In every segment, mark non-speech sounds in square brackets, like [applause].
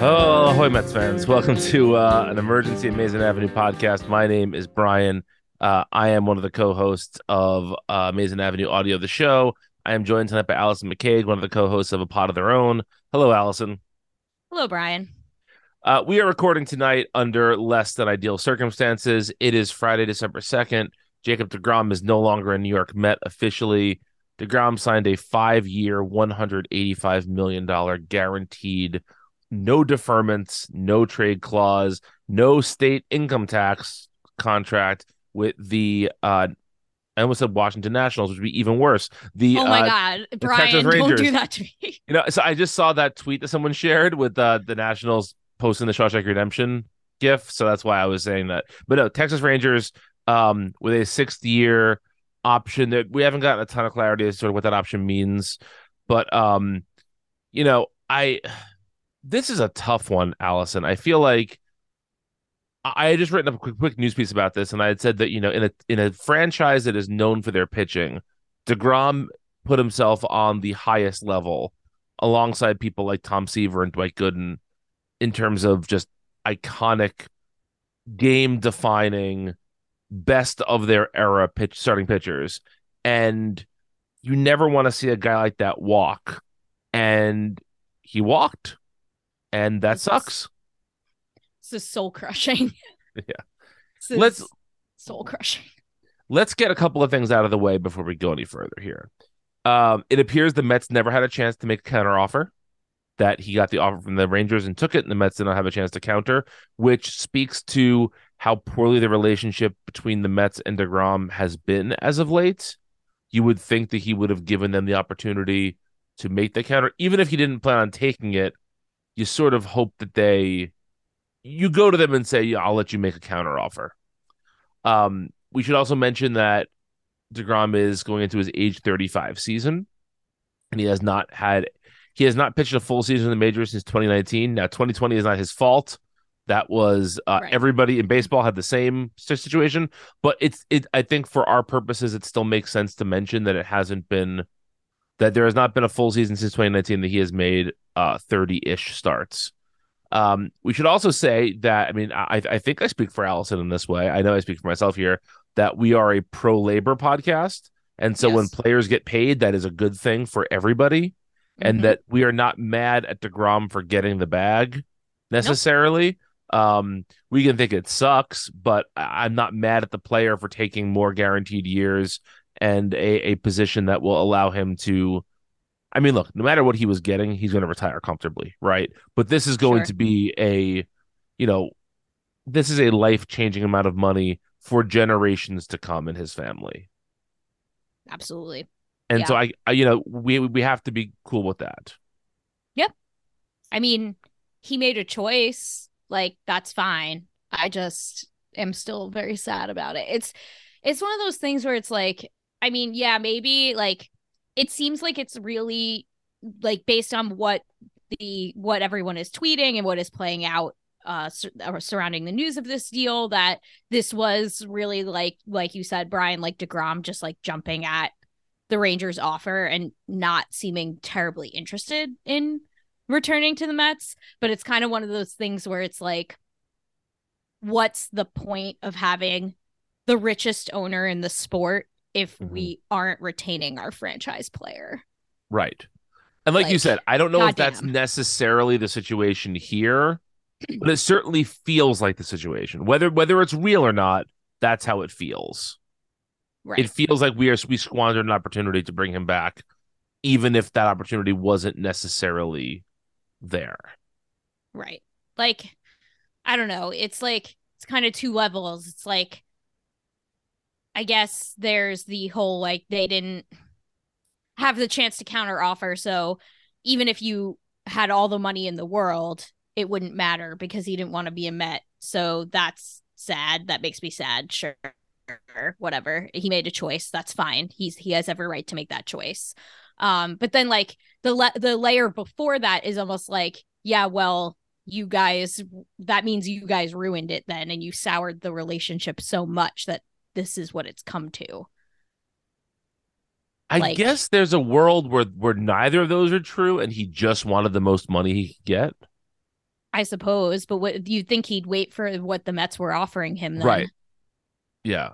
Oh, ahoy, Mets fans. Welcome to uh, an Emergency Amazin' Avenue podcast. My name is Brian. Uh, I am one of the co hosts of uh, Amazin' Avenue Audio, the show. I am joined tonight by Allison McCague, one of the co hosts of A Pod of Their Own. Hello, Allison. Hello, Brian. Uh, we are recording tonight under less than ideal circumstances. It is Friday, December 2nd. Jacob DeGrom is no longer a New York Met officially. DeGrom signed a five year, $185 million guaranteed no deferments, no trade clause, no state income tax contract with the uh I almost said Washington Nationals, which would be even worse. The oh my uh, God, Brian, don't do that to me. [laughs] You know, so I just saw that tweet that someone shared with uh, the Nationals posting the Shawshank Redemption gif, so that's why I was saying that. But no, Texas Rangers um with a sixth year option that we haven't gotten a ton of clarity as to sort of what that option means, but um, you know, I this is a tough one, Allison. I feel like I had just written up a quick, quick news piece about this, and I had said that you know, in a in a franchise that is known for their pitching, Degrom put himself on the highest level alongside people like Tom Seaver and Dwight Gooden in terms of just iconic, game defining, best of their era pitch starting pitchers, and you never want to see a guy like that walk, and he walked and that sucks. This is soul crushing. [laughs] Yeah. Let's soul crushing. Let's get a couple of things out of the way before we go any further here. Um, it appears the Mets never had a chance to make a counter offer. That he got the offer from the Rangers and took it, and the Mets did not have a chance to counter, which speaks to how poorly the relationship between the Mets and DeGrom has been as of late. You would think that he would have given them the opportunity to make the counter, even if he didn't plan on taking it. You sort of hope that they, you go to them and say, "Yeah, I'll let you make a counter offer." Um, we should also mention that Degrom is going into his age 35 season, and he has not had he has not pitched a full season in the majors since 2019. Now, 2020 is not his fault. That was uh, Right. everybody in baseball had the same situation, but it's it. I think for our purposes, it still makes sense to mention that it hasn't been that there has not been a full season since 2019 that he has made uh 30-ish starts. Um, we should also say that I mean I I think I speak for Allison in this way. I know I speak for myself here that we are a pro labor podcast, and so when players get paid, that is a good thing for everybody. and Mhm. that we are not mad at DeGrom for getting the bag necessarily. Um, we can think it sucks, but I'm not mad at the player for taking more guaranteed years and a, a position that will allow him to. I mean, look, no matter what he was getting, he's going to retire comfortably, right? But this is going Sure. to be a, you know, this is a life changing amount of money for generations to come in his family. Absolutely. And so I, I, you know, we we have to be cool with that. Yep. I mean, he made a choice. Like, that's fine. I just am still very sad about it. It's it's one of those things where it's like, I mean, yeah, maybe like it seems like it's really like based on what the what everyone is tweeting and what is playing out uh sur- surrounding the news of this deal that this was really like like you said Brian like DeGrom just like jumping at the Rangers offer and not seeming terribly interested in returning to the Mets, but it's kind of one of those things where it's like, what's the point of having the richest owner in the sport if Mhm. we aren't retaining our franchise player? Right. And like, you said, I don't know if that's necessarily the situation here, [clears throat] but it certainly feels like the situation. Whether whether it's real or not, that's how it feels. Right. It feels like we are we squandered an opportunity to bring him back, even if that opportunity wasn't necessarily there. Right. Like, I don't know. It's like, it's kind of two levels. It's like, I guess there's the whole like they didn't have the chance to counter offer. So even if you had all the money in the world, it wouldn't matter because he didn't want to be a Met. So that's sad. That makes me sad. Sure. Whatever. He made a choice. That's fine. He's he has every right to make that choice. Um, but then like the la- the layer before that is almost like, yeah, well, you guys that means you guys ruined it then and you soured the relationship so much that this is what it's come to. I Like- guess there's a world where where neither of those are true, and he just wanted the most money he could get. I suppose, but what do you think he'd wait for what the Mets were offering him then? Right. Yeah.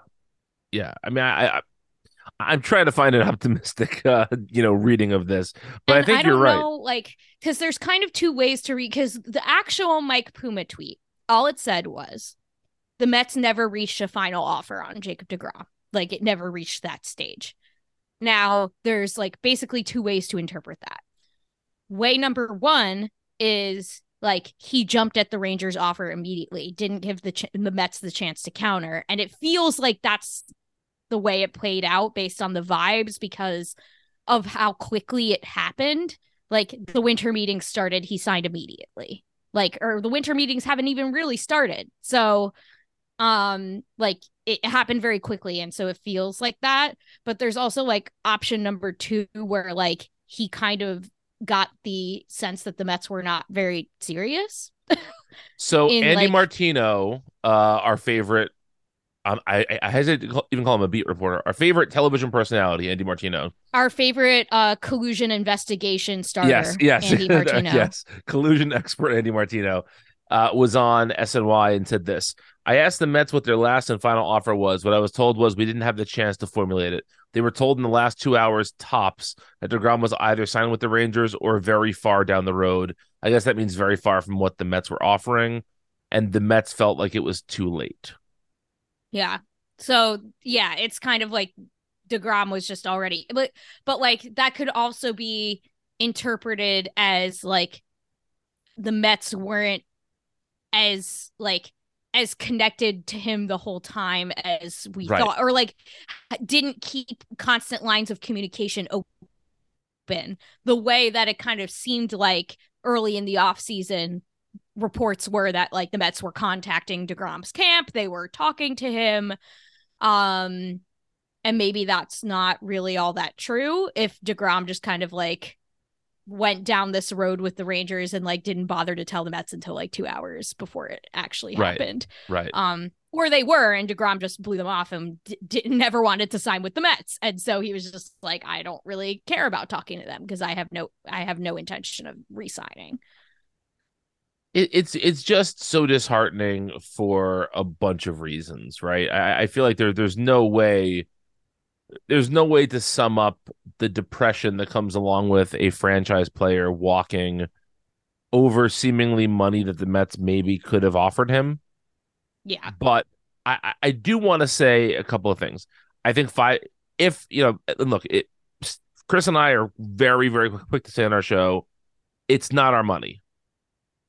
Yeah. I mean, I, I I'm trying to find an [laughs] optimistic, uh, you know, reading of this, but I And think don't you're right. Know, like, because there's kind of two ways to read. Because the actual Mike Puma tweet, all it said was, the Mets never reached a final offer on Jacob Degrom. Like, it never reached that stage. Now, there's like basically two ways to interpret that. Way number one is like he jumped at the Rangers offer immediately, didn't give the ch- the Mets the chance to counter, and it feels like that's the way it played out based on the vibes because of how quickly it happened. Like the winter meetings started, he signed immediately. Like, or the winter meetings haven't even really started. So, um, like it happened very quickly. And so it feels like that. But there's also like option number two where like he kind of got the sense that the Mets were not very serious. [laughs] So in, Andy like- Martino, uh, our favorite, um, I, I- I hesitate to call, even call him a beat reporter. Our favorite television personality, Andy Martino. Our favorite uh collusion investigation starter, yes, yes, Andy [laughs] Martino. yes. Collusion expert Andy Martino uh, was on SNY and said this. I asked the Mets what their last and final offer was. What I was told was we didn't have the chance to formulate it. They were told in the last two hours tops that DeGrom was either signed with the Rangers or very far down the road. I guess that means very far from what the Mets were offering. And the Mets felt like it was too late. Yeah. So yeah, it's kind of like DeGrom was just already but but like that could also be interpreted as like the Mets weren't as like as connected to him the whole time as we Right. thought or like didn't keep constant lines of communication open the way that it kind of seemed like early in the off season reports were that like the Mets were contacting DeGrom's camp, they were talking to him. Um and maybe that's not really all that true if DeGrom just kind of like went down this road with the Rangers and like didn't bother to tell the Mets until like 2 hours before it actually Right. happened. Right. Um or they were and DeGrom just blew them off and d- d- never wanted to sign with the Mets. And so he was just like I don't really care about talking to them because I have no I have no intention of re-signing. it, it's it's just so disheartening for a bunch of reasons, right? I, I feel like there there's no way there's no way to sum up the depression that comes along with a franchise player walking over seemingly money that the Mets maybe could have offered him. Yeah. But I, I- do want to say a couple of things. I think five, if you know, and look, it, Chris and I are very, very quick to say on our show, it's not our money.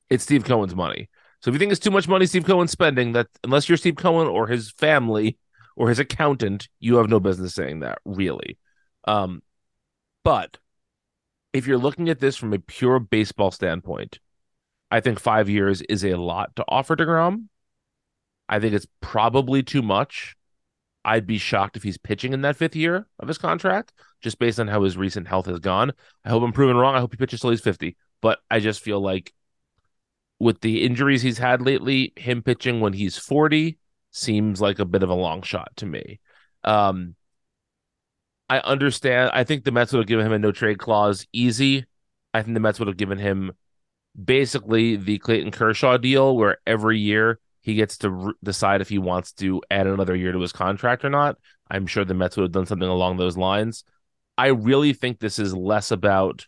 It's Steve Cohen's money. So if you think it's too much money Steve Cohen's spending, that unless you're Steve Cohen or his family or his accountant, you have no business saying that, really. Um, but if you're looking at this from a pure baseball standpoint, I think five years is a lot to offer to DeGrom. I think it's probably too much. I'd be shocked if he's pitching in that fifth year of his contract, just based on how his recent health has gone. I hope I'm proven wrong. I hope he pitches till he's 50. But I just feel like with the injuries he's had lately, him pitching when he's 40 seems like a bit of a long shot to me. Um, I understand. I think the Mets would have given him a no trade clause easy. I think the Mets would have given him basically the Clayton Kershaw deal, where every year he gets to r- decide if he wants to add another year to his contract or not. I'm sure the Mets would have done something along those lines. I really think this is less about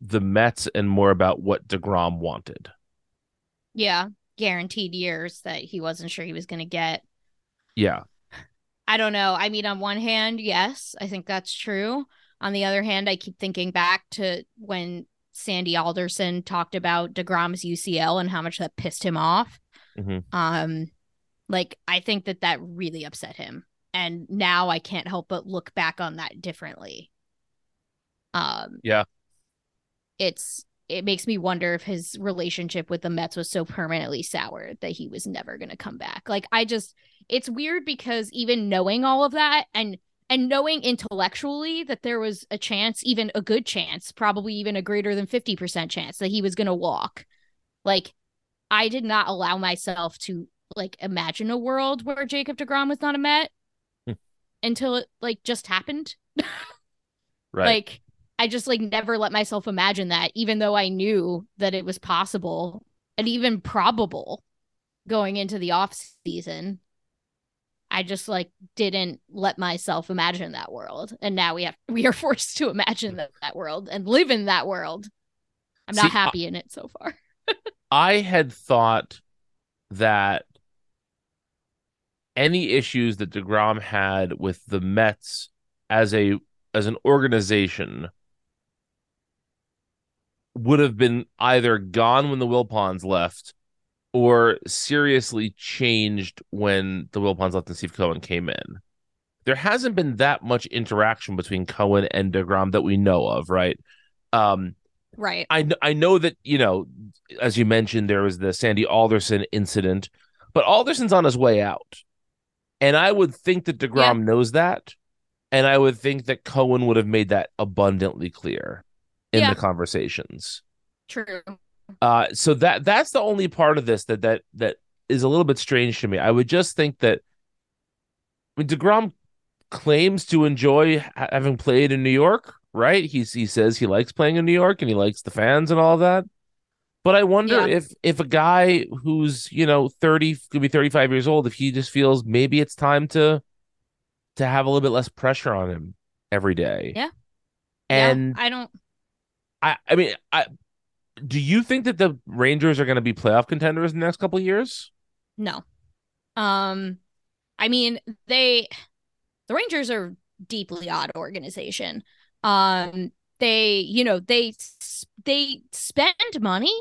the Mets and more about what DeGrom wanted. Yeah. Guaranteed years that he wasn't sure he was going to get. Yeah. I don't know. I mean, on one hand, yes, I think that's true. On the other hand, I keep thinking back to when Sandy Alderson talked about DeGrom's UCL and how much that pissed him off. Mhm. Um, like I think that that really upset him, and now I can't help but look back on that differently. Um, Yeah. it's it makes me wonder if his relationship with the Mets was so permanently soured that he was never going to come back. Like I just it's weird because even knowing all of that and and knowing intellectually that there was a chance, even a good chance, probably even a greater than 50% chance that he was going to walk. Like I did not allow myself to like imagine a world where Jacob DeGrom was not a Met Hmm. until it like just happened. [laughs] Right. Like I just like never let myself imagine that, even though I knew that it was possible and even probable going into the off season. I just like didn't let myself imagine that world. And now we have [laughs] we are forced to imagine that, that world and live in that world. I'm not See, I- happy in it so far. [laughs] I had thought that any issues that DeGrom had with the Mets as a as an organization would have been either gone when the Wilpons left or seriously changed when the Wilpons left and Steve Cohen came in. There hasn't been that much interaction between Cohen and DeGrom that we know of, right? Um, Right. I I know that you know, as you mentioned, there was the Sandy Alderson incident, but Alderson's on his way out, and I would think that Degrom knows that, and I would think that Cohen would have made that abundantly clear in Yeah. the conversations. True. Uh, so that that's the only part of this that that that is a little bit strange to me. I would just think that I mean, Degrom claims to enjoy ha- having played in New York, right? He's he says he likes playing in New York and he likes the fans and all that. But I wonder Yeah. if if a guy who's you know thirty could be thirty five years old, if he just feels maybe it's time to to have a little bit less pressure on him every day. Yeah. And yeah, I don't I I mean I do you think that the Rangers are going to be playoff contenders in the next couple of years? No. Um I mean, they the Rangers are deeply odd organization. Um they, you know, they they spend money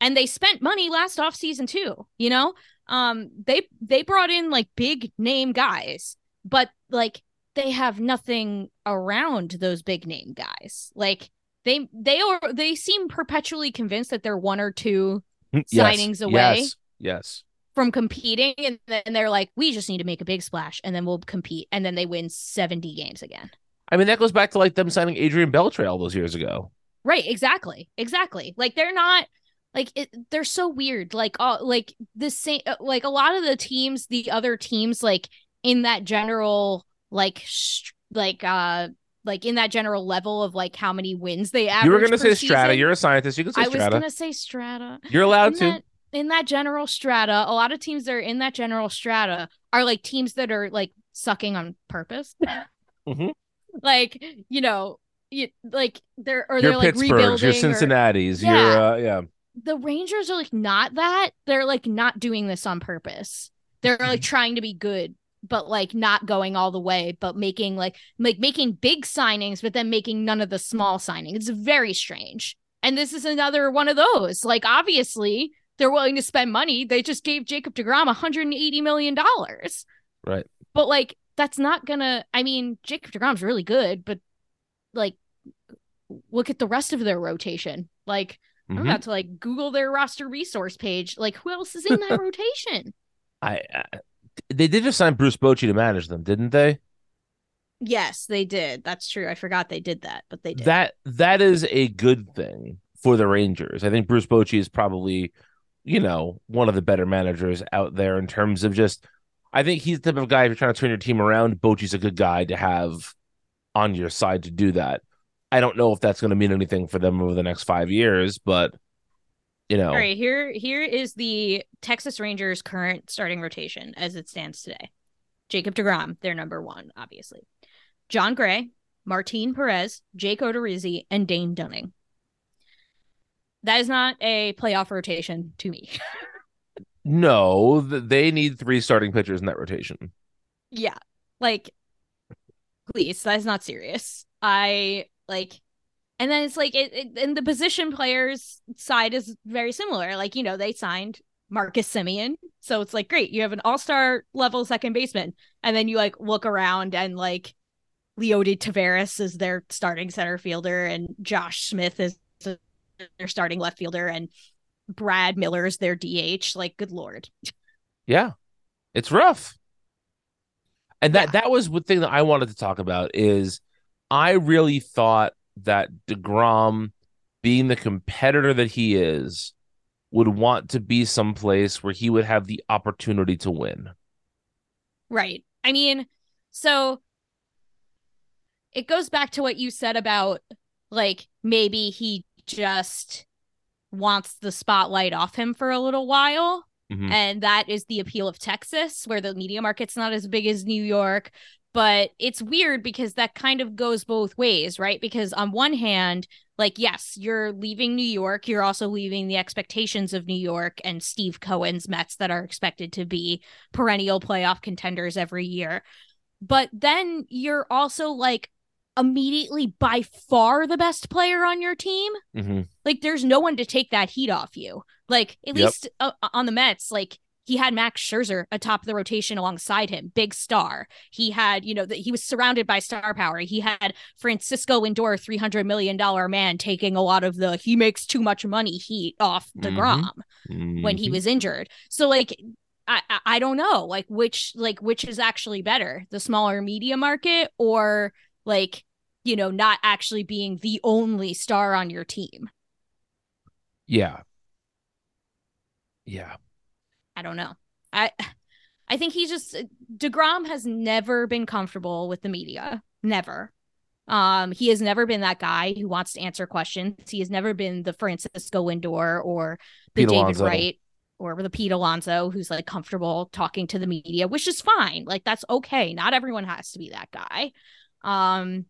and they spent money last off season too, you know? Um they they brought in like big name guys, but like they have nothing around those big name guys. Like they they are they seem perpetually convinced that they're one or two Yes, signings away Yes. Yes. from competing and then they're like we just need to make a big splash and then we'll compete and then they win 70 games again I mean that goes back to like them signing Adrian Beltre all those years ago. right exactly exactly like they're not like it, they're so weird like uh, like the same uh, like a lot of the teams the other teams like in that general like sh- like uh like in that general level of like how many wins they average you were going to per say Strata. season. You're a scientist. You can say strata. I was gonna say strata You're allowed in to. that, in that general strata, a lot of teams that are in that general strata are like teams that are like sucking on purpose. [laughs] Mhm. Like, you know, you, like they're or Your they're like Pittsburghs, rebuilding. your or- Cincinnati's, Yeah. your uh, yeah. the Rangers are like not that. They're like not doing this on purpose. They're like trying to be good, but like not going all the way, but making like like making big signings, but then making none of the small signings. It's very strange. And this is another one of those. Like obviously they're willing to spend money. They just gave Jacob DeGrom 180 million dollars. Right. But like that's not gonna I mean, Jacob DeGrom's really good, but like look at the rest of their rotation. Like I'm Mhm. about to like Google their roster resource page. Like, who else is in that [laughs] rotation? I, I they did just sign Bruce Bochy to manage them, didn't they? Yes, they did. That's true. I forgot they did that, but they did. That that is a good thing for the Rangers. I think Bruce Bochy is probably, you know, one of the better managers out there in terms of just. I think he's the type of guy if you're trying to turn your team around. Bochy's a good guy to have on your side to do that. I don't know if that's going to mean anything for them over the next five years, but you know, All right, here here is the Texas Rangers current starting rotation as it stands today. Jacob DeGrom, their number one, obviously. Jon Gray, Martin Perez, Jake Odorizzi, and Dane Dunning. That is not a playoff rotation to me. [laughs] no, they need three starting pitchers in that rotation. yeah, like, please, that's not serious. I like, and then it's like, it, it, and the position players side is very similar. Like, you know, they signed Marcus Semien, so it's like great, you have an all star level second baseman, and then you like look around and like Leody Taveras is their starting center fielder, and Josh Smith is their starting left fielder, and Brad Miller is their DH. Like, good lord. Yeah, it's rough. And that that was the thing that I wanted to talk about is I really thought that DeGrom, being the competitor that he is, would want to be someplace where he would have the opportunity to win. Right. I mean, so it goes back to what you said about like maybe he just wants the spotlight off him for a little while. Mhm. And that is the appeal of Texas, where the media market's not as big as New York. But it's weird because that kind of goes both ways, right? Because on one hand, like, yes, you're leaving New York. You're also leaving the expectations of New York and Steve Cohen's Mets that are expected to be perennial playoff contenders every year. But then you're also like immediately by far the best player on your team. Mm-hmm. Like there's no one to take that heat off you. Like at Yep. least uh, on the Mets, like he had Max Scherzer atop the rotation alongside him, big star. He had, you know, the, he was surrounded by star power. He had Francisco Lindor, three hundred million dollar man, taking a lot of the he makes too much money heat off Degrom when he Mhm. was injured. So like. I, I- I don't know like which like which is actually better the smaller media market or like you know not actually being the only star on your team Yeah. Yeah. I don't know. I I think he just DeGrom has never been comfortable with the media. Never. Um, he has never been that guy who wants to answer questions. He has never been the Francisco Lindor or the Pete David Alonso. Wright or the Pete Alonso who's like comfortable talking to the media, which is fine. Like that's okay. Not everyone has to be that guy. Um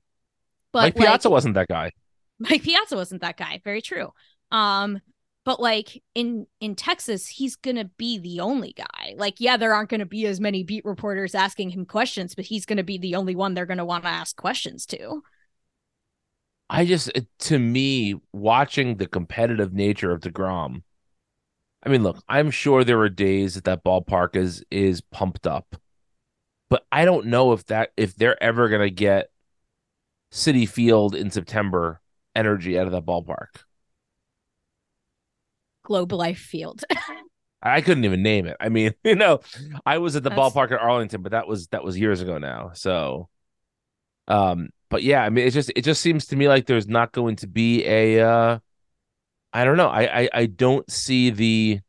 but Mike like, Piazza wasn't that guy. Mike Piazza wasn't that guy. Very true. Um, but like in in Texas, he's gonna be the only guy. Like, yeah, there aren't gonna be as many beat reporters asking him questions, but he's gonna be the only one they're gonna want to ask questions to. I just, to me, watching the competitive nature of DeGrom, I mean, look, I'm sure there are days that that ballpark is is pumped up, but I don't know if that if they're ever gonna get Citi Field in September energy out of that ballpark. Globe Life Field. [laughs] I couldn't even name it. I mean, [laughs] you know, I was at the That's- ballpark at Arlington, but that was that was years ago now. So, um, but yeah, I mean, it just it just seems to me like there's not going to be a, uh, I don't know. I I, I don't see the,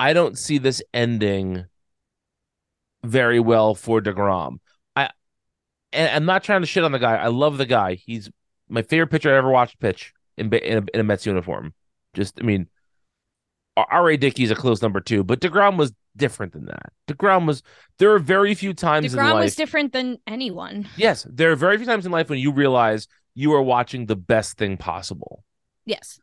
I don't see this ending very well for Degrom. I, and I'm not trying to shit on the guy. I love the guy. He's my favorite pitcher I ever watched pitch in in a, in a Mets uniform. Just, I mean, R.A. Dickey's a close number two, but DeGrom was different than that. Degrom was. There are very few times in Degrom life. was different than anyone. yes, there are very few times in life when you realize you are watching the best thing possible. Yes.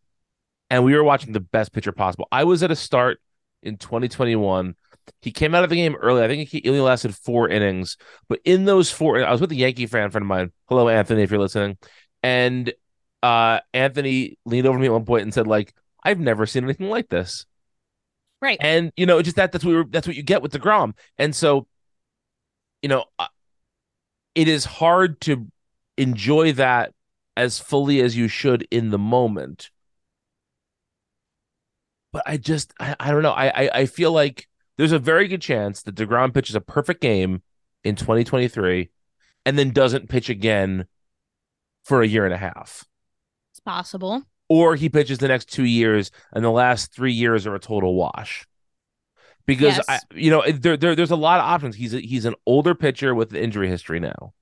and we were watching the best pitcher possible. I was at a start in 2021. He came out of the game early. I think he only lasted four innings, but in those four, I was with a Yankee fan friend of mine. Hello, Anthony, if you're listening. And uh, Anthony leaned over to me at one point and said, "Like I've never seen anything like this." Right. And you know, just that that's what we were, that's what you get with Degrom. And so, you know, it is hard to enjoy that as fully as you should in the moment but I just I, I don't know. I, I I feel like there's a very good chance that DeGrom pitches a perfect game in 2023 and then doesn't pitch again for a year and a half. It's possible. Or he pitches the next two years and the last three years are a total wash. Because Yes. I, you know, there, there there's a lot of options. He's a, he's an older pitcher with an injury history now.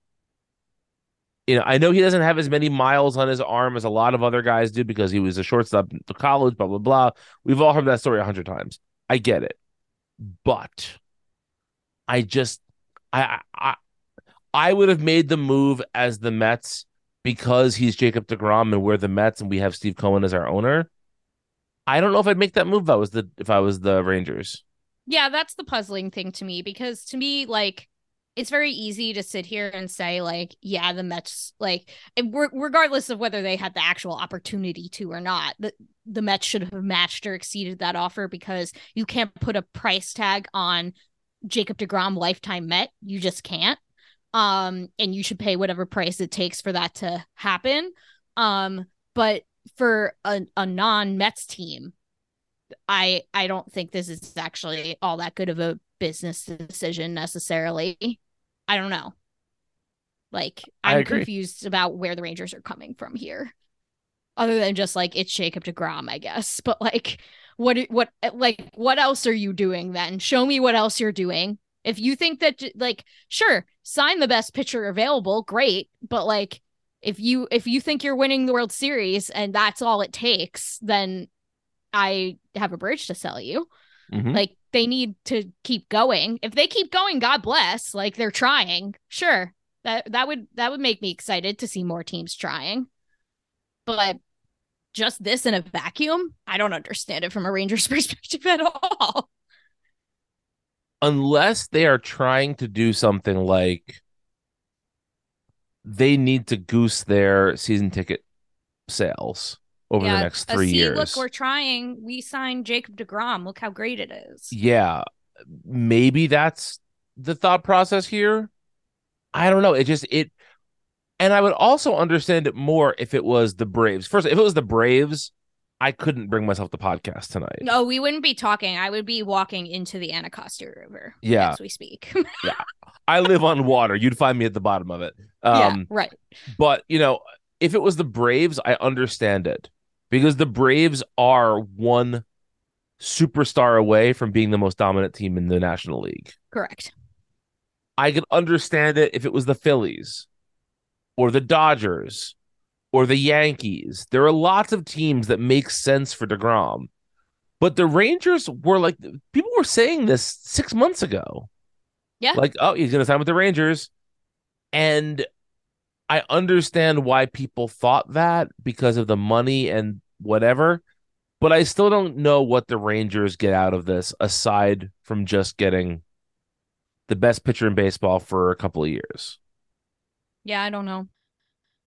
You know, I know he doesn't have as many miles on his arm as a lot of other guys do because he was a shortstop in college, blah blah blah. We've all heard that story a hundred times. I get it, but I just I I I would have made the move as the Mets because he's Jacob Degrom and we're the Mets and we have Steve Cohen as our owner. I don't know if I'd make that move if I was the if I was the Rangers. Yeah, that's the puzzling thing to me because to me, like, it's very easy to sit here and say, like, yeah, the Mets, like, regardless of whether they had the actual opportunity to or not, the, the Mets should have matched or exceeded that offer because you can't put a price tag on Jacob DeGrom lifetime Met. You just can't. Um, and you should pay whatever price it takes for that to happen. Um, but for a, a non Mets team, I I don't think this is actually all that good of a business decision necessarily. I don't know. Like I'm confused about where the Rangers are coming from here. Other than just like it's Jacob DeGrom, I guess. [laughs] But like what what like what else are you doing then? Show me what else you're doing. If you think that like sure, sign the best pitcher available, great, but like if you if you think you're winning the World Series and that's all it takes, then I have a bridge to sell you. Mhm. Like they need to keep going. If they keep going, God bless. Like they're trying. Sure. That that would that would make me excited to see more teams trying. But just this in a vacuum, I don't understand it from a Rangers [laughs] perspective at all. Unless they are trying to do something like they need to goose their season ticket sales over the next three see, years. Look, we're trying. We signed Jacob DeGrom. Look how great it is. yeah, maybe that's the thought process here. I don't know. It just it, and I would also understand it more if it was the Braves. First, if it was the Braves, I couldn't bring myself to podcast tonight. No, we wouldn't be talking. I would be walking into the Anacostia River Yeah. as we speak. [laughs] yeah, I live on water. You'd find me at the bottom of it. yeah, Um, right. But you know, if it was the Braves, I understand it because the Braves are one superstar away from being the most dominant team in the National League. Correct. I could understand it if it was the Phillies or the Dodgers or the Yankees. There are lots of teams that make sense for DeGrom. But the Rangers were like people were saying this 6 months ago. Yeah. Like, oh, he's going to sign with the Rangers. And I understand why people thought that because of the money and whatever, but I still don't know what the Rangers get out of this aside from just getting the best pitcher in baseball for a couple of years. Yeah, I don't know.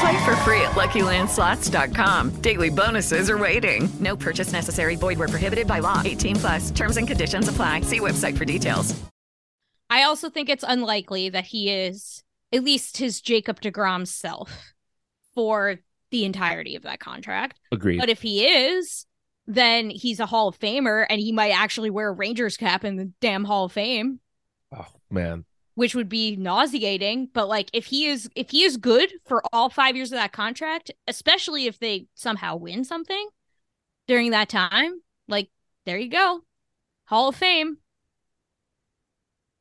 Play for free at LuckyLandSlots.com. Daily bonuses are waiting. No purchase necessary. Void were prohibited by law. 18 plus. Terms and conditions apply. See website for details. I also think it's unlikely that he is at least his Jacob DeGrom self for the entirety of that contract. Agreed. But if he is, then he's a Hall of Famer and he might actually wear a Rangers cap in the damn Hall of Fame, Oh man. Which would be nauseating. But like if he is if he is good for all five years of that contract, especially if they somehow win something during that time, like there you go. Hall of Fame.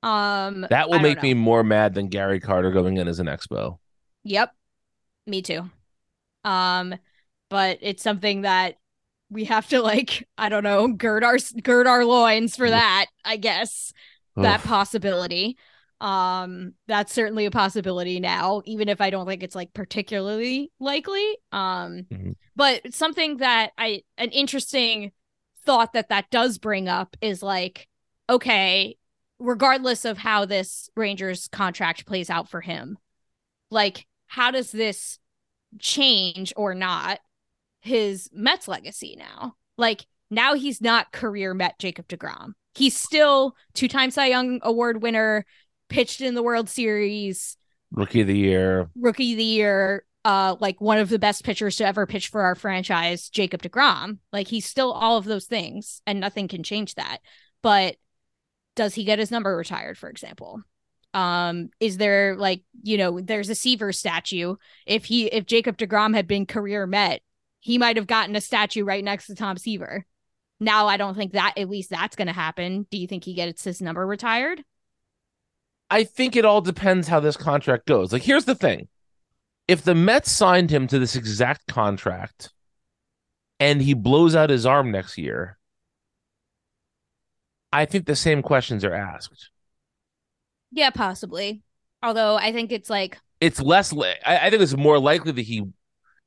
Um That will make know. me more mad than Gary Carter going in as an expo. Yep. Me too. Um, but it's something that we have to like, I don't know, gird our gird our loins for that, I guess. That Oof. possibility. Um, that's certainly a possibility now, even if I don't think it's like particularly likely. Um, Mhm. but something that I an interesting thought that that does bring up is like, okay, regardless of how this Rangers contract plays out for him, like how does this change or not his Mets legacy now? Like now he's not career Met Jacob DeGrom. He's still two-time Cy Young Award winner, pitched in the World Series, Rookie of the year. rookie of the year, uh, like one of the best pitchers to ever pitch for our franchise, Jacob DeGrom. Like he's still all of those things, and nothing can change that. But does he get his number retired, for example? Um, is there like, you know, there's a Seaver statue. If he if Jacob DeGrom had been career Met, he might have gotten a statue right next to Tom Seaver. Now I don't think that at least that's gonna happen. Do you think he gets his number retired? I think it all depends how this contract goes. Like, here's the thing: if the Mets signed him to this exact contract, and he blows out his arm next year, I think the same questions are asked. Yeah, possibly. Although I think it's like It's less. Li- I, I think it's more likely that he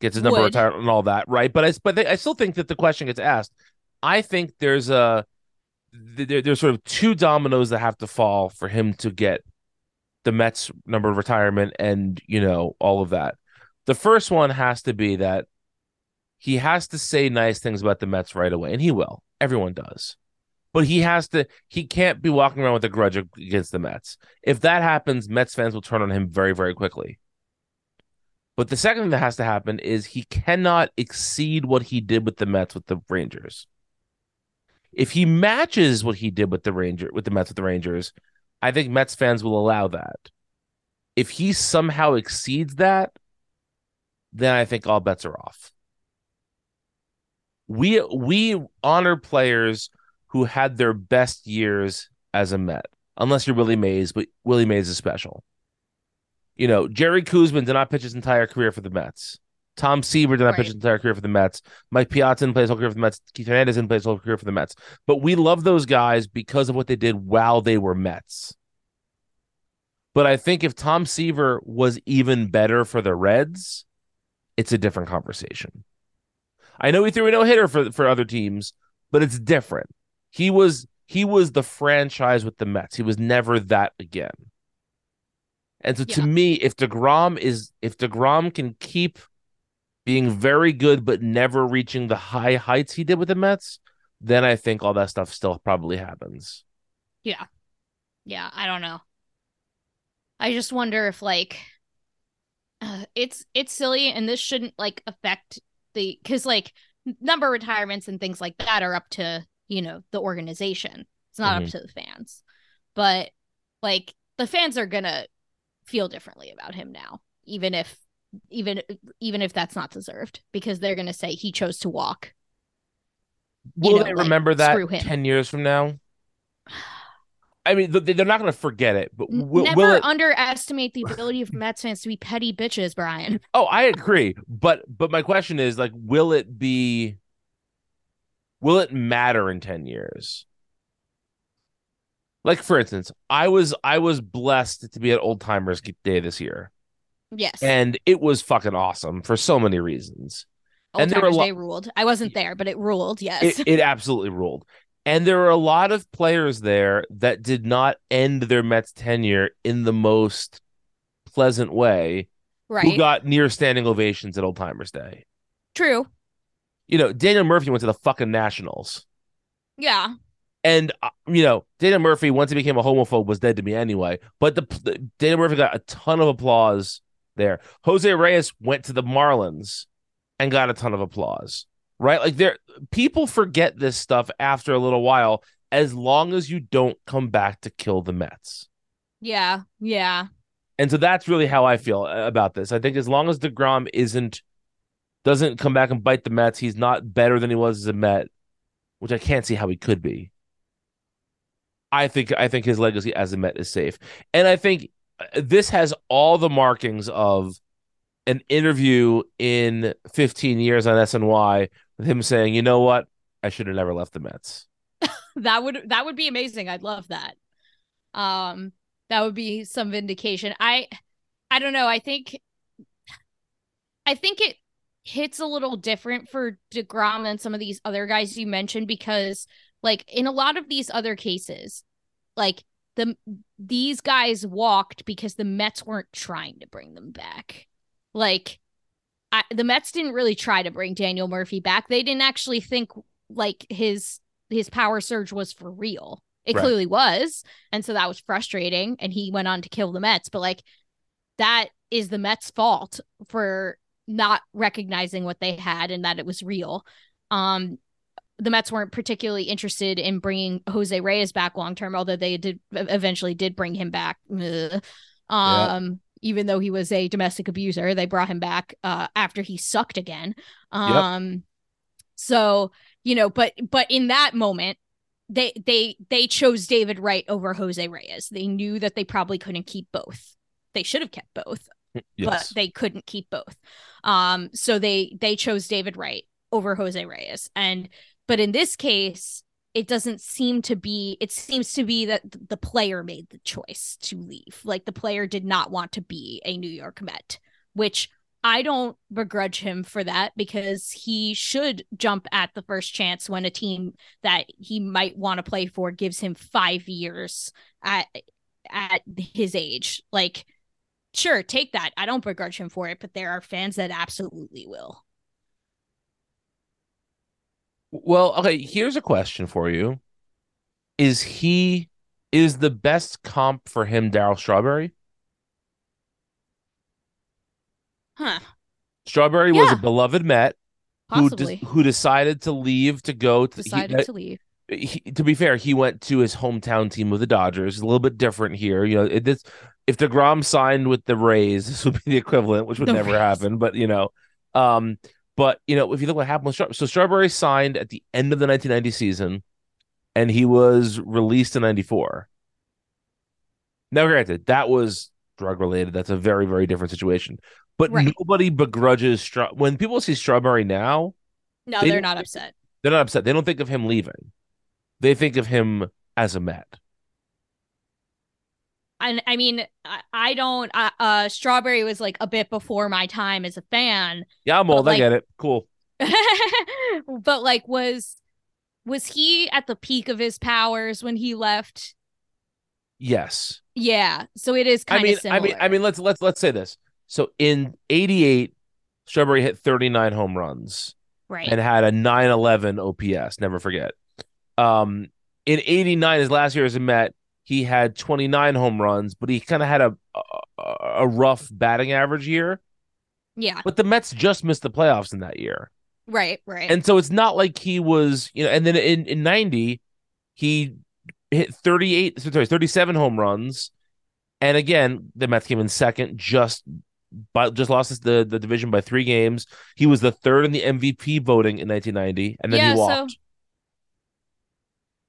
gets his number Would. retired and all that, right? But I, but I still think that the question gets asked. I think there's a there, there's sort of two dominoes that have to fall for him to get the Mets number of retirement and you know all of that. The first one has to be that he has to say nice things about the Mets right away, and he will. Everyone does. But he has to, he can't be walking around with a grudge against the Mets. If that happens, Mets fans will turn on him very, very quickly. But the second thing that has to happen is he cannot exceed what he did with the Mets with the Rangers. If he matches what he did with the Ranger with the Mets with the Rangers, I think Mets fans will allow that. If he somehow exceeds that, then I think all bets are off. We we honor players who had their best years as a Met, unless you're Willie Mays, but Willie Mays is special. You know, Jerry Koosman did not pitch his entire career for the Mets. Tom Seaver did not pitch Right. his entire career for the Mets. Mike Piazza didn't play his whole career for the Mets. Keith Hernandez didn't play his whole career for the Mets. But we love those guys because of what they did while they were Mets. But I think if Tom Seaver was even better for the Reds, it's a different conversation. I know he threw a no hitter for for other teams, but it's different. He was he was the franchise with the Mets. He was never that again. And so to me, if DeGrom is if DeGrom can keep being very good but never reaching the high heights he did with the Mets, then I think all that stuff still probably happens. Yeah. Yeah, I don't know. I just wonder if like uh, it's it's silly and this shouldn't like affect the cuz like number retirements and things like that are up to, you know, the organization. It's not Mhm. up to the fans. But like the fans are going to feel differently about him now, even if even even if that's not deserved because they're going to say he chose to walk. You Will know, they like, remember that 10 years from now? I mean, they're not going to forget it, but will, Never will it? underestimate the ability of Mets fans to be petty bitches, Brian. [laughs] Oh, I agree. But but my question is like will it be will it matter in 10 years? Like for instance, I was I was blessed to be at Old Timers Day this year. Yes. And it was fucking awesome for so many reasons. Old and there were Timers Day ruled. I wasn't there, but it ruled. Yes. it, it absolutely ruled. And there were a lot of players there that did not end their Mets tenure in the most pleasant way. Right. who got near standing ovations at Old Timers Day. True. You know, Daniel Murphy went to the fucking Nationals. Yeah. And uh, you know, Daniel Murphy once he became a homophobe was dead to me anyway. But the, the Daniel Murphy got a ton of applause there. Jose Reyes went to the Marlins and got a ton of applause. Right? Like there people forget this stuff after a little while as long as you don't come back to kill the Mets. Yeah. Yeah. And so that's really how I feel about this. I think as long as DeGrom isn't doesn't come back and bite the Mets, he's not better than he was as a Met, which I can't see how he could be. I think I think his legacy as a Met is safe. And I think uh, this has all the markings of an interview in 15 years on SNY with him saying, "You know what? I should have never left the Mets." [laughs] that would that would be amazing. I'd love that. Um that would be some vindication. I I don't know. I think I think it hits a little different for DeGrom than some of these other guys you mentioned because like in a lot of these other cases, like the these guys walked because the Mets weren't trying to bring them back. Like I, the Mets didn't really try to bring Daniel Murphy back. They didn't actually think like his his power surge was for real. It Right. clearly was. And so that was frustrating. And he went on to kill the Mets. But like that is the Mets' fault for not recognizing what they had and that it was real. Um, the Mets weren't particularly interested in bringing Jose Reyes back long term, although they did eventually did bring him back. Ugh. Um, even though he was a domestic abuser, they brought him back uh, after he sucked again. Um, so you know, but but in that moment, they they they chose David Wright over Jose Reyes. They knew that they probably couldn't keep both. They should have kept both, Yes. but they couldn't keep both. Um, so they they chose David Wright over Jose Reyes. And but in this case, it doesn't seem to be. It seems to be that the player made the choice to leave. Like the player did not want to be a New York Met, which I don't begrudge him for that because he should jump at the first chance when a team that he might want to play for gives him five years at at his age. Like, sure, take that. I don't begrudge him for it, but there are fans that absolutely will. Well, okay, here's a question for you. Is he is the best comp for him Darryl Strawberry? Huh. Strawberry was a beloved Met who de- who decided to leave to go to he- Decided to leave. he, to be fair, he went to his hometown team with the Dodgers. A little bit different here. You know, it, this if Degrom signed with the Rays, [laughs] this would be the equivalent, which would The never Rays. happen. But you know, um, but you know, if you look what happened with Straw- so Strawberry signed at the end of the 1990 season, and he was released in '94. Now, granted, that was drug related. That's a very, very different situation. But Right. nobody begrudges Straw. When people see Strawberry now, No, They they're don't upset. they're not upset. They don't think of him leaving. They think of him as a Met. And I mean, I, I don't. Uh, uh, Strawberry was like a bit before my time as a fan, Yeah, I'm old. I get it. Cool. [laughs] but like, was was he at the peak of his powers when he left? Yes. Yeah, so it is I kind mean, of similar. I mean, I mean, let's let's let's say this. So in '88, Strawberry hit 39 home runs right? and had a 911 OPS. Never forget. Um, in '89, his last year as a Met, he had 29 home runs, but he kind of had a, a a rough batting average year. yeah, But the Mets just missed the playoffs in that year. right, right. And so it's not like he was, you know, and then in, in 90, he hit 38, sorry, 37 home runs. And again, the Mets came in second, just but just lost the, the division by three games. He was the third in the MVP voting in 1990, and then yeah, he so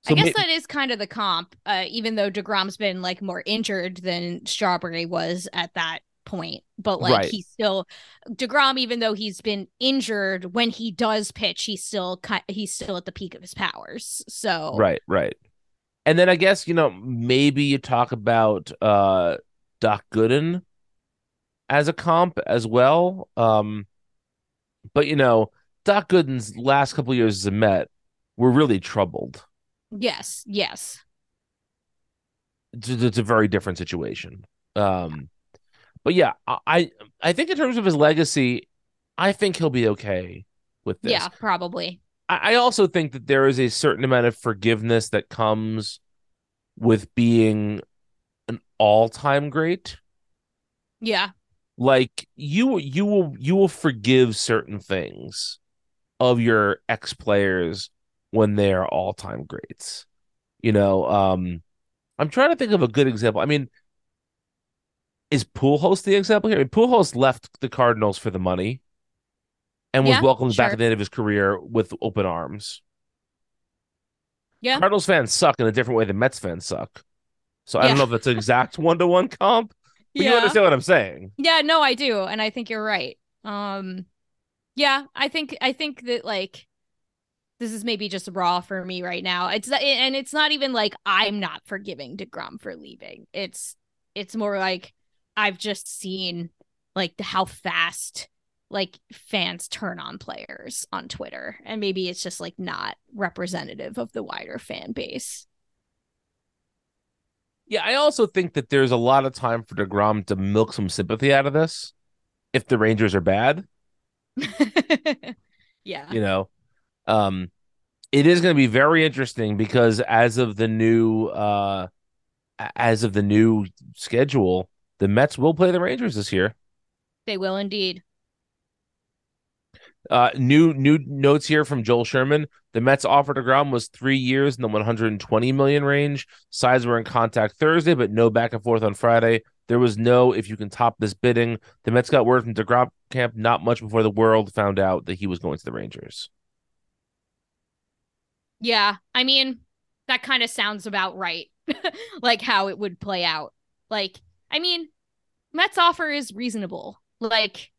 walked. I guess may- that is kind of the comp. Uh, even though Degrom's been like more injured than Strawberry was at that point, but like Right. he's still Degrom. Even though he's been injured, when he does pitch, he's still he's still at the peak of his powers. So Right, right. And then I guess, you know, maybe you talk about uh Doc Gooden as a comp as well. Um but you know, Doc Gooden's last couple years as a Met were really troubled. Yes, yes, It's, it's a very different situation. Um but yeah, I I think in terms of his legacy, I think he'll be okay with this. Yeah, probably. I, I also think that there is a certain amount of forgiveness that comes with being an all-time great. Yeah. Like you you will you will forgive certain things of your ex players when they are all-time greats. You know, um I'm trying to think of a good example. I mean, is Pujols the example here? I mean, Pujols left the Cardinals for the money and was Yeah, welcomed back at the end of his career with open arms. Yeah. Cardinals fans suck in a different way than Mets fans suck. So I Yeah. don't know if that's an exact one to one comp, but you understand what I'm saying. Yeah, no, I do, and I think you're right. Um yeah, I think I think that like this is maybe just raw for me right now. It's and it's not even like I'm not forgiving DeGrom for leaving. It's it's more like I've just seen like how fast like fans turn on players on Twitter and maybe it's just like not representative of the wider fan base. Yeah, I also think that there's a lot of time for DeGrom to milk some sympathy out of this if the Rangers are bad. [laughs] Yeah. you know um it is going to be very interesting because as of the new uh as of the new schedule the mets will play the rangers this year. They will indeed. uh new new notes here from joel sherman. The mets offer to Grom was three years in the 120 million range. Sides were in contact thursday but no back and forth on friday. There was no if you can top this bidding. The mets got word from DeGrom camp not much before the world found out that he was going to the rangers Yeah, I mean, that kind of sounds about right. [laughs] like how it would play out. Like, I mean, Mets offer is reasonable. Like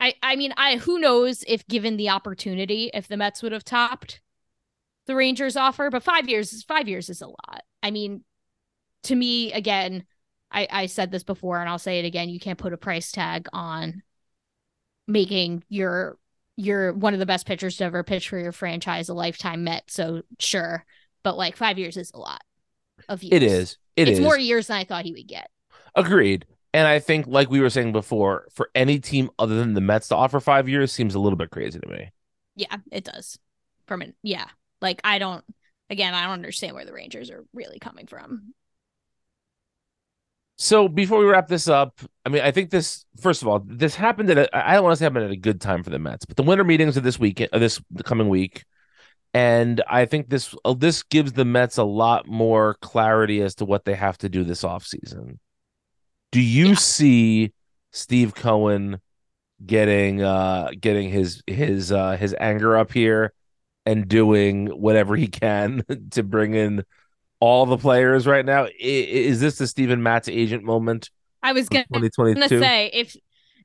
I I mean, I who knows if given the opportunity if the Mets would have topped the Rangers offer, but 5 years is 5 years is a lot. I mean, to me again, I I said this before and I'll say it again, you can't put a price tag on making your you're one of the best pitchers to ever pitch for your franchise, a lifetime Met. So sure, but like five years is a lot of years. it is It it's is. more years than I thought he would get. Agreed. And I think, like we were saying before, for any team other than the Mets to offer five years seems a little bit crazy to me. Yeah, it does. From an yeah, like I don't. Again, I don't understand where the Rangers are really coming from. So before we wrap this up, I mean, I think this first of all, this happened at a, I don't want to say happened at a good time for the Mets, but the winter meetings of this week, uh, this the coming week, and I think this uh, this gives the Mets a lot more clarity as to what they have to do this offseason. Do you see Steve Cohen getting uh getting his his uh his anger up here and doing whatever he can [laughs] to bring in all the players right now? Is this the Steven Matz agent moment? I was gonna, gonna say if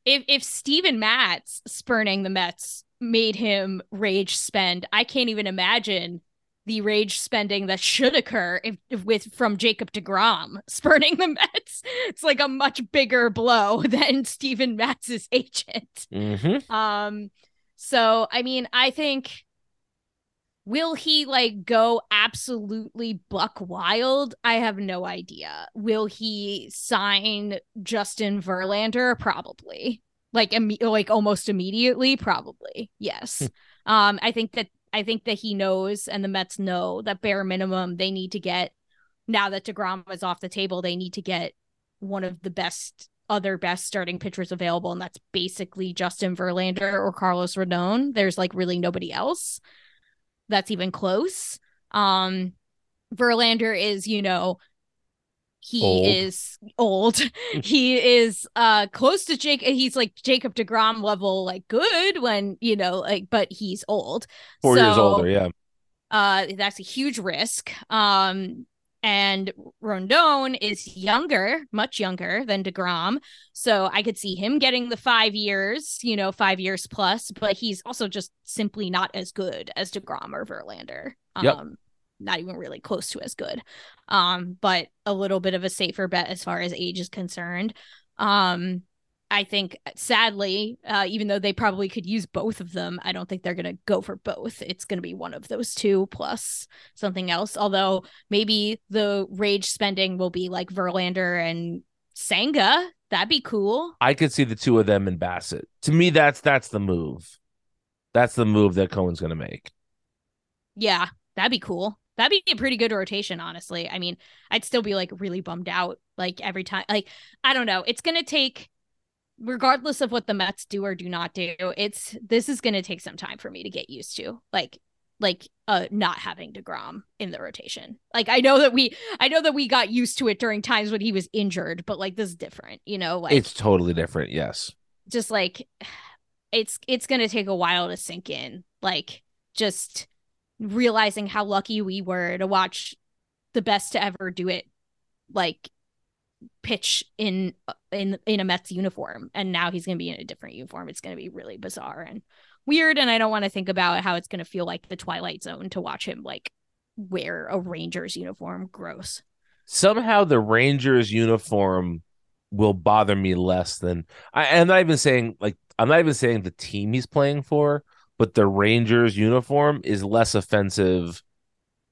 if if Steven Matz spurning the Mets made him rage spend, I can't even imagine the rage spending that should occur if, if with from Jacob DeGrom [laughs] spurning the Mets. It's like a much bigger blow [laughs] than Steven Matz's agent. Mm-hmm. Um, so I mean, I think will he like go absolutely buck wild? I have no idea. Will he sign Justin Verlander? Probably. Like imme- like almost immediately, probably. Yes. um, I think that I think that he knows and the Mets know that bare minimum they need to get now that DeGrom is off the table, they need to get one of the best other best starting pitchers available, and that's basically Justin Verlander or Carlos Rodon. There's like really nobody else that's even close. Um Verlander is, you know, he Old. is old. [laughs] he is uh close to Jake he's like Jacob DeGrom level like good when, you know, like but he's old. Four years older, yeah. uh that's a huge risk um and Rodon is younger much younger than DeGrom. So I could see him getting the 5 years you know 5 years plus but he's also just simply not as good as DeGrom or Verlander. Um Yep. not even really close to as good. Um but a little bit of a safer bet as far as age is concerned. Um I think sadly, uh, even though they probably could use both of them, I don't think they're going to go for both. It's going to be one of those two plus something else. Although maybe the rage spending will be like Verlander and Senga That'd be cool. I could see the two of them in Bassitt. To me, that's that's the move. That's the move that Cohen's going to make. Yeah, that'd be cool. That'd be a pretty good rotation, honestly. I mean, I'd still be like really bummed out like every time. Like, I don't know. It's going to take, regardless of what the Mets do or do not do, it's this is going to take some time for me to get used to. Like, like uh not having DeGrom in the rotation. Like I know that we I know that we got used to it during times when he was injured, but like this is different, you know, like it's totally different, yes. Just like it's it's going to take a while to sink in. Like just realizing how lucky we were to watch the best to ever do it like pitch in in in a Mets uniform and now he's going to be in a different uniform. It's going to be really bizarre and weird and I don't want to think about how it's going to feel like the twilight zone to watch him like wear a Rangers uniform. Gross. Somehow the Rangers uniform will bother me less than I am not even saying like I'm not even saying the team he's playing for, but the Rangers uniform is less offensive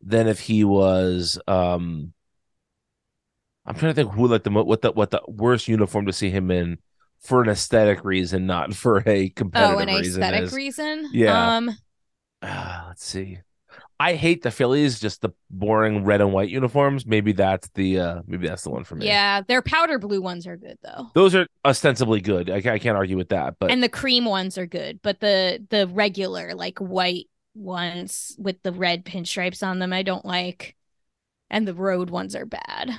than if he was um I'm trying to think who like the what the what the worst uniform to see him in for an aesthetic reason, not for a competitive reason. oh, an reason. aesthetic is. reason. Yeah. Um, uh, let's see. I hate the Phillies, just the boring red and white uniforms. Maybe that's the uh maybe that's the one for me. yeah, their powder blue ones are good though. Those are ostensibly good. I, I can't argue with that. But and the cream ones are good, but the the regular like white ones with the red pinstripes on them I don't like. And the road ones are bad.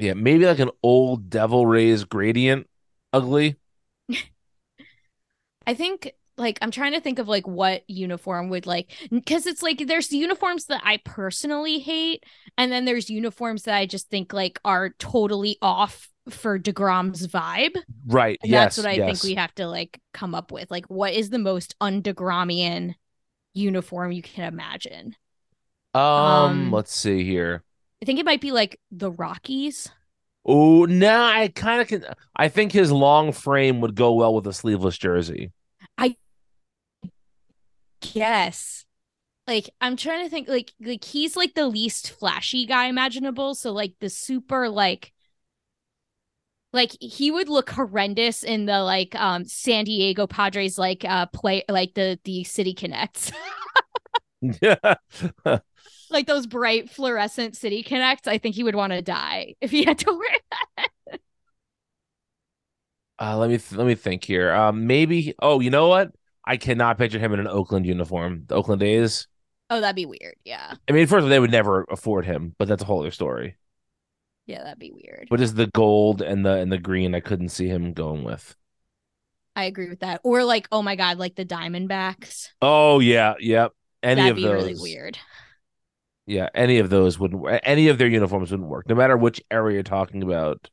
Yeah, maybe like an old Devil Rays gradient, ugly. [laughs] I think like I'm trying to think of like what uniform would like because it's like there's uniforms that I personally hate, and then there's uniforms that I just think like are totally off for Degrom's vibe. Right. And yes. that's what I yes. think we have to like come up with. Like, what is the most undegromian uniform you can imagine? Um, um, let's see here. I think it might be like the Rockies. Oh, no, I kind of can. I think his long frame would go well with a sleeveless jersey. I guess. Like I'm trying to think like like he's like the least flashy guy imaginable, so like the super like like he would look horrendous in the like um San Diego Padres like uh play like the the City Connects. [laughs] [laughs] Yeah. Like those bright fluorescent City Connects. I think he would want to die [laughs] if he had to wear that. Uh, let me th- let me think here. Um, maybe. Oh, you know what? I cannot picture him in an Oakland uniform. The Oakland A's. Oh, that'd be weird. Yeah. I mean, first of all, they would never afford him, but that's a whole other story. Yeah, that'd be weird. But is the gold and the and the green? I couldn't see him going with. I agree with that. Or like, oh my god, like the Diamondbacks. Oh yeah, yep. Any That'd of be those. really weird. Yeah, any of those wouldn't. Any of their uniforms wouldn't work. No matter which area you're talking about,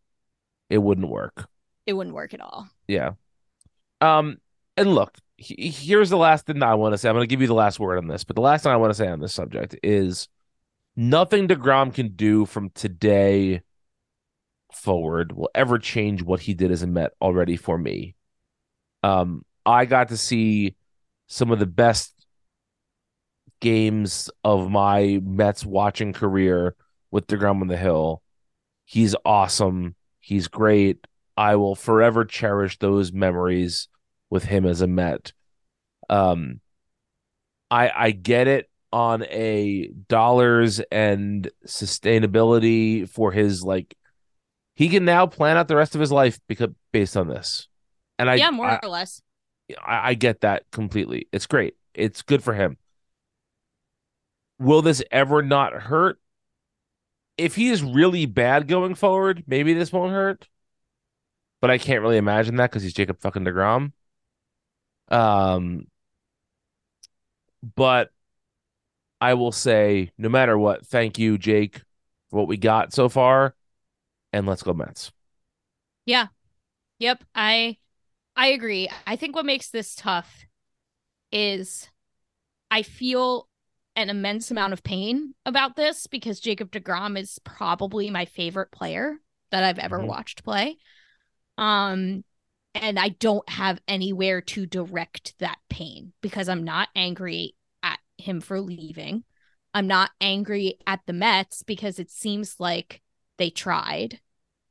it wouldn't work. It wouldn't work at all. Yeah. Um. And look, he- here's the last thing that I want to say. I'm going to give you the last word on this, but the last thing I want to say on this subject is nothing Degrom can do from today forward will ever change what he did as a Met already for me. Um, I got to see some of the best games of my Mets watching career with DeGrom on the Hill. He's awesome. He's great. I will forever cherish those memories with him as a Met. Um, I I get it on a dollars and sustainability for his like he can now plan out the rest of his life because based on this. And I yeah, more I, or less. I, I get that completely. It's great. It's good for him. Will this ever not hurt? If he is really bad going forward, maybe this won't hurt. But I can't really imagine that because he's Jacob fucking DeGrom. Um, but I will say, no matter what, thank you, Jake, for what we got so far, and let's go Mets. Yeah. Yep. I I agree. I think what makes this tough is I feel an immense amount of pain about this because Jacob DeGrom is probably my favorite player that I've ever Mhm. watched play. Um and I don't have anywhere to direct that pain because I'm not angry at him for leaving. I'm not angry at the Mets because it seems like they tried.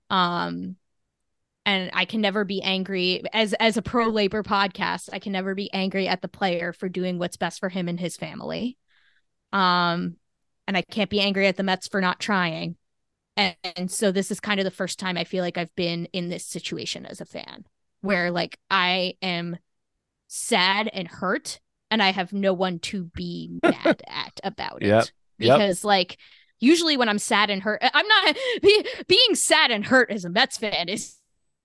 Um and I can never be angry as as a pro labor podcast. I can never be angry at the player for doing what's best for him and his family. Um, and I can't be angry at the Mets for not trying. And, and so this is kind of the first time I feel like I've been in this situation as a fan, where like I am sad and hurt, and I have no one to be [laughs] mad at about it. Yep. Yep. Because like usually when I'm sad and hurt, I'm not [laughs] be, being sad and hurt as a Mets fan is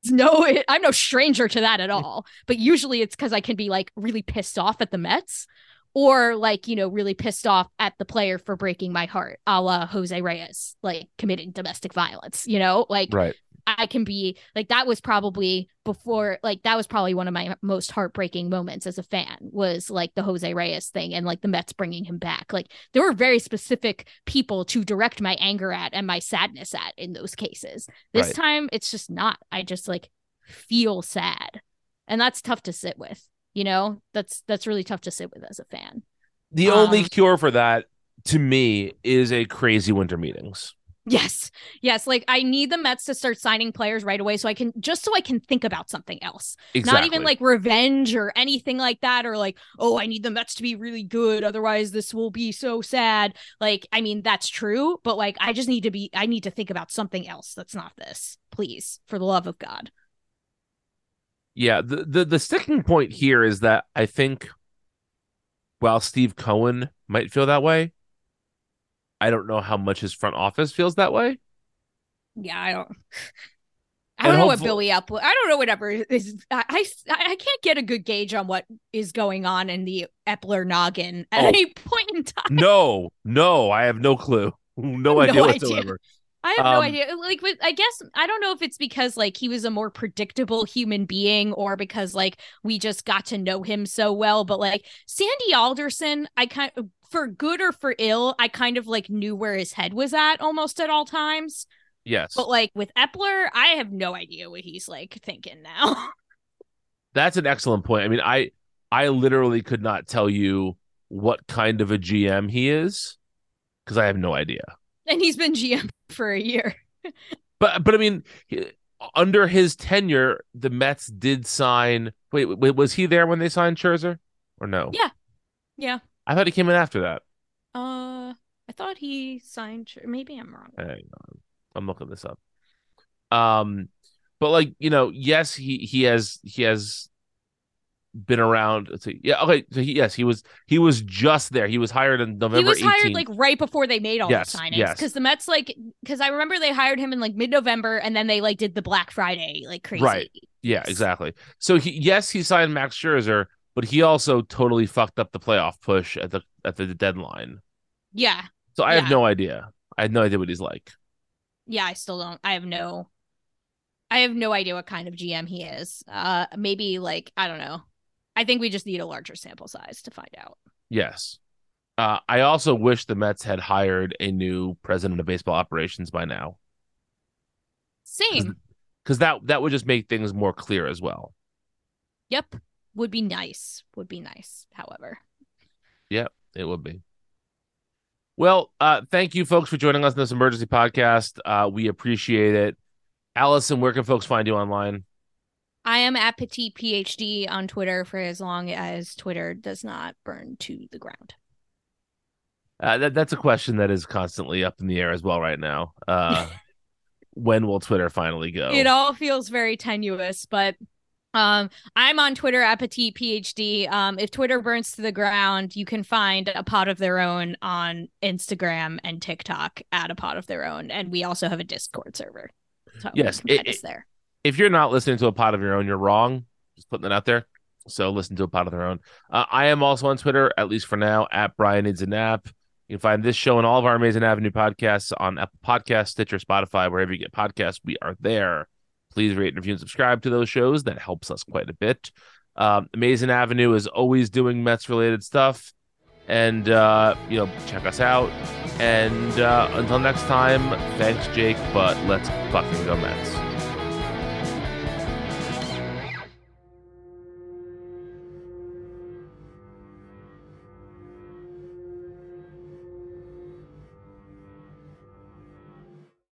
no, I'm no stranger to that at [laughs] all. But usually it's because I can be like really pissed off at the Mets or like, you know, really pissed off at the player for breaking my heart, a la Jose Reyes, like committing domestic violence, you know, like Right. I can be like that was probably before like that was probably one of my most heartbreaking moments as a fan was like the Jose Reyes thing and like the Mets bringing him back. Like there were very specific people to direct my anger at and my sadness at in those cases. This Right. time it's just not. I just like feel sad. And that's tough to sit with. You know? That's that's really tough to sit with as a fan. The only Um, cure for that to me is a crazy winter meetings. Yes. Yes. Like I need the Mets to start signing players right away so I can just so I can think about something else. Not even like revenge or anything like that, or like, oh, I need the Mets to be really good. Otherwise, this will be so sad. Like, I mean, that's true, but like I just need to be I need to think about something else that's not this. Please, for the love of God. Yeah, the, the the sticking point here is that I think while Steve Cohen might feel that way, I don't know how much his front office feels that way. Yeah, I don't I don't know what Billy Eppler. I don't know whatever is. I, I I can't get a good gauge on what is going on in the Eppler noggin at Oh. any [laughs] point in time. No, no, I have no clue. [laughs] No [laughs] No idea. whatsoever. I have no Um, idea. Like, but I guess I don't know if it's because like he was a more predictable human being, or because like we just got to know him so well. But like Sandy Alderson, I kind of, for good or for ill, I kind of like knew where his head was at almost at all times. Yes. But like with Eppler, I have no idea what he's like thinking now. [laughs] That's an excellent point. I mean, I I literally could not tell you what kind of a GM he is because I have no idea. And he's been GM [laughs] for a year. But but I mean, under his tenure, the Mets did sign. Wait, was he there when they signed Scherzer or no? Yeah. Yeah. I thought he came in after that. Uh, I thought he signed. Maybe I'm wrong. Hang on. I'm looking this up. Um, but like you know, yes, he he has he has been around. Let's see. Yeah, okay. So he, yes, he was he was just there. He was hired in November. he was 18th. hired like right before they made all Yes, the signings yes. because the Mets like because I remember they hired him in like mid November and then they like did the Black Friday like crazy. Right. Yeah, exactly. So he yes, he signed Max Scherzer, but he also totally fucked up the playoff push at the at the deadline. Yeah. So I Yeah. have no idea. I have no idea what he's like. Yeah. I still don't. I have no. I have no idea what kind of GM he is. Uh, maybe like I don't know. I think we just need a larger sample size to find out. Yes. Uh, I also wish the Mets had hired a new president of baseball operations by now, Same. because that that would just make things more clear as well. Yep. Would be nice. Would be nice. However. Yeah, it would be. Well, uh, thank you folks for joining us in this emergency podcast. Uh, we appreciate it. Allison, where can folks find you online? I am at Petit PhD on Twitter for as long as Twitter does not burn to the ground. Uh, that that's a question that is constantly up in the air as well right now. Uh, [laughs] when will Twitter finally go? It all feels very tenuous, but um, I'm on Twitter at Petit PhD. Um, if Twitter burns to the ground, you can find a pod of their own on Instagram and TikTok at a pod of their own, and we also have a Discord server. So Yes, it- it- there. If you're not listening to a pod of your own, you're wrong. Just putting that out there. So listen to a pod of their own. Uh, I am also on Twitter, at least for now, at Brian Needs a Nap. You can find this show and all of our Amazin' Avenue podcasts on Apple Podcasts, Stitcher, Spotify, wherever you get podcasts. We are there. Please rate, review, and subscribe to those shows. That helps us quite a bit. Um, Amazin' Avenue is always doing Mets related stuff. And, uh, you know, check us out. And uh, until next time, thanks, Jake, but let's fucking go Mets.